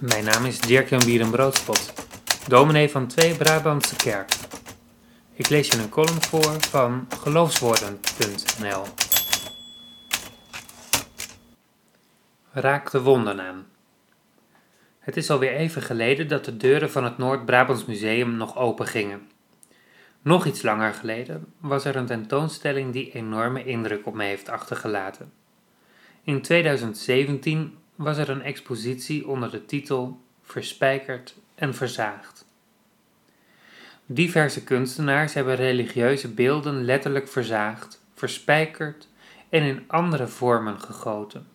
Mijn naam is Dirk-Jan Bierenbroodspot, dominee van Twee Brabantse Kerk. Ik lees je een column voor van geloofswoorden.nl. Raak de wonden aan. Het is alweer even geleden dat de deuren van het Noord-Brabants Museum nog open gingen. Nog iets langer geleden was er een tentoonstelling die enorme indruk op me heeft achtergelaten. In 2017 was er een expositie onder de titel Verspijkerd en Verzaagd. Diverse kunstenaars hebben religieuze beelden letterlijk verzaagd, verspijkerd en in andere vormen gegoten.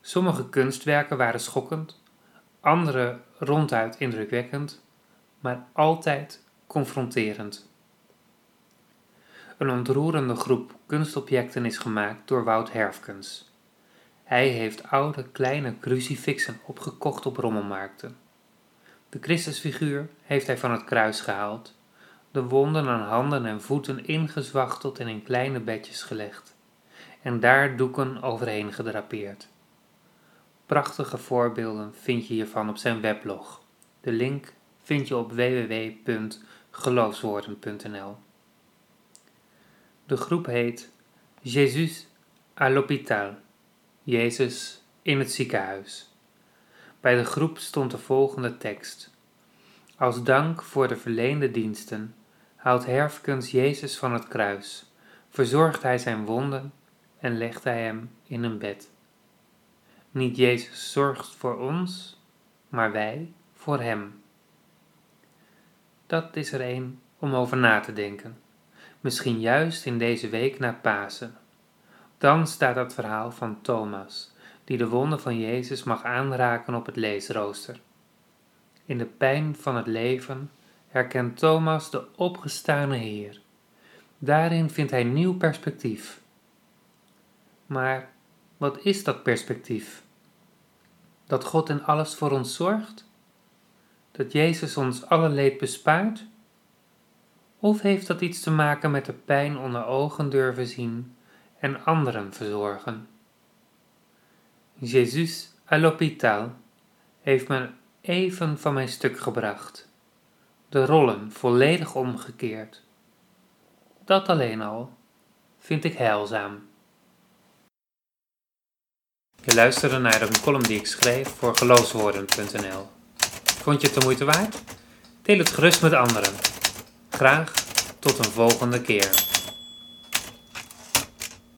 Sommige kunstwerken waren schokkend, andere ronduit indrukwekkend, maar altijd confronterend. Een ontroerende groep kunstobjecten is gemaakt door Wout Herfkens. Hij heeft oude kleine crucifixen opgekocht op rommelmarkten. De Christusfiguur heeft hij van het kruis gehaald, de wonden aan handen en voeten ingezwachteld en in kleine bedjes gelegd, en daar doeken overheen gedrapeerd. Prachtige voorbeelden vind je hiervan op zijn weblog. De link vind je op www.geloofswoorden.nl. De groep heet Jésus à l'hôpital. Jezus in het ziekenhuis. Bij de groep stond de volgende tekst. Als dank voor de verleende diensten haalt Herfkens Jezus van het kruis, verzorgt hij zijn wonden en legt hij hem in een bed. Niet Jezus zorgt voor ons, maar wij voor hem. Dat is er een om over na te denken, misschien juist in deze week na Pasen. Dan staat het verhaal van Thomas, die de wonden van Jezus mag aanraken op het leesrooster. In de pijn van het leven herkent Thomas de opgestane Heer. Daarin vindt hij nieuw perspectief. Maar wat is dat perspectief? Dat God in alles voor ons zorgt? Dat Jezus ons alle leed bespaart? Of heeft dat iets te maken met de pijn onder ogen durven zien en anderen verzorgen. Jezus à l'hôpital heeft me even van mijn stuk gebracht, de rollen volledig omgekeerd. Dat alleen al vind ik heilzaam. Je luisterde naar een column die ik schreef voor geloofswoorden.nl. Vond je het de moeite waard? Deel het gerust met anderen. Graag tot een volgende keer.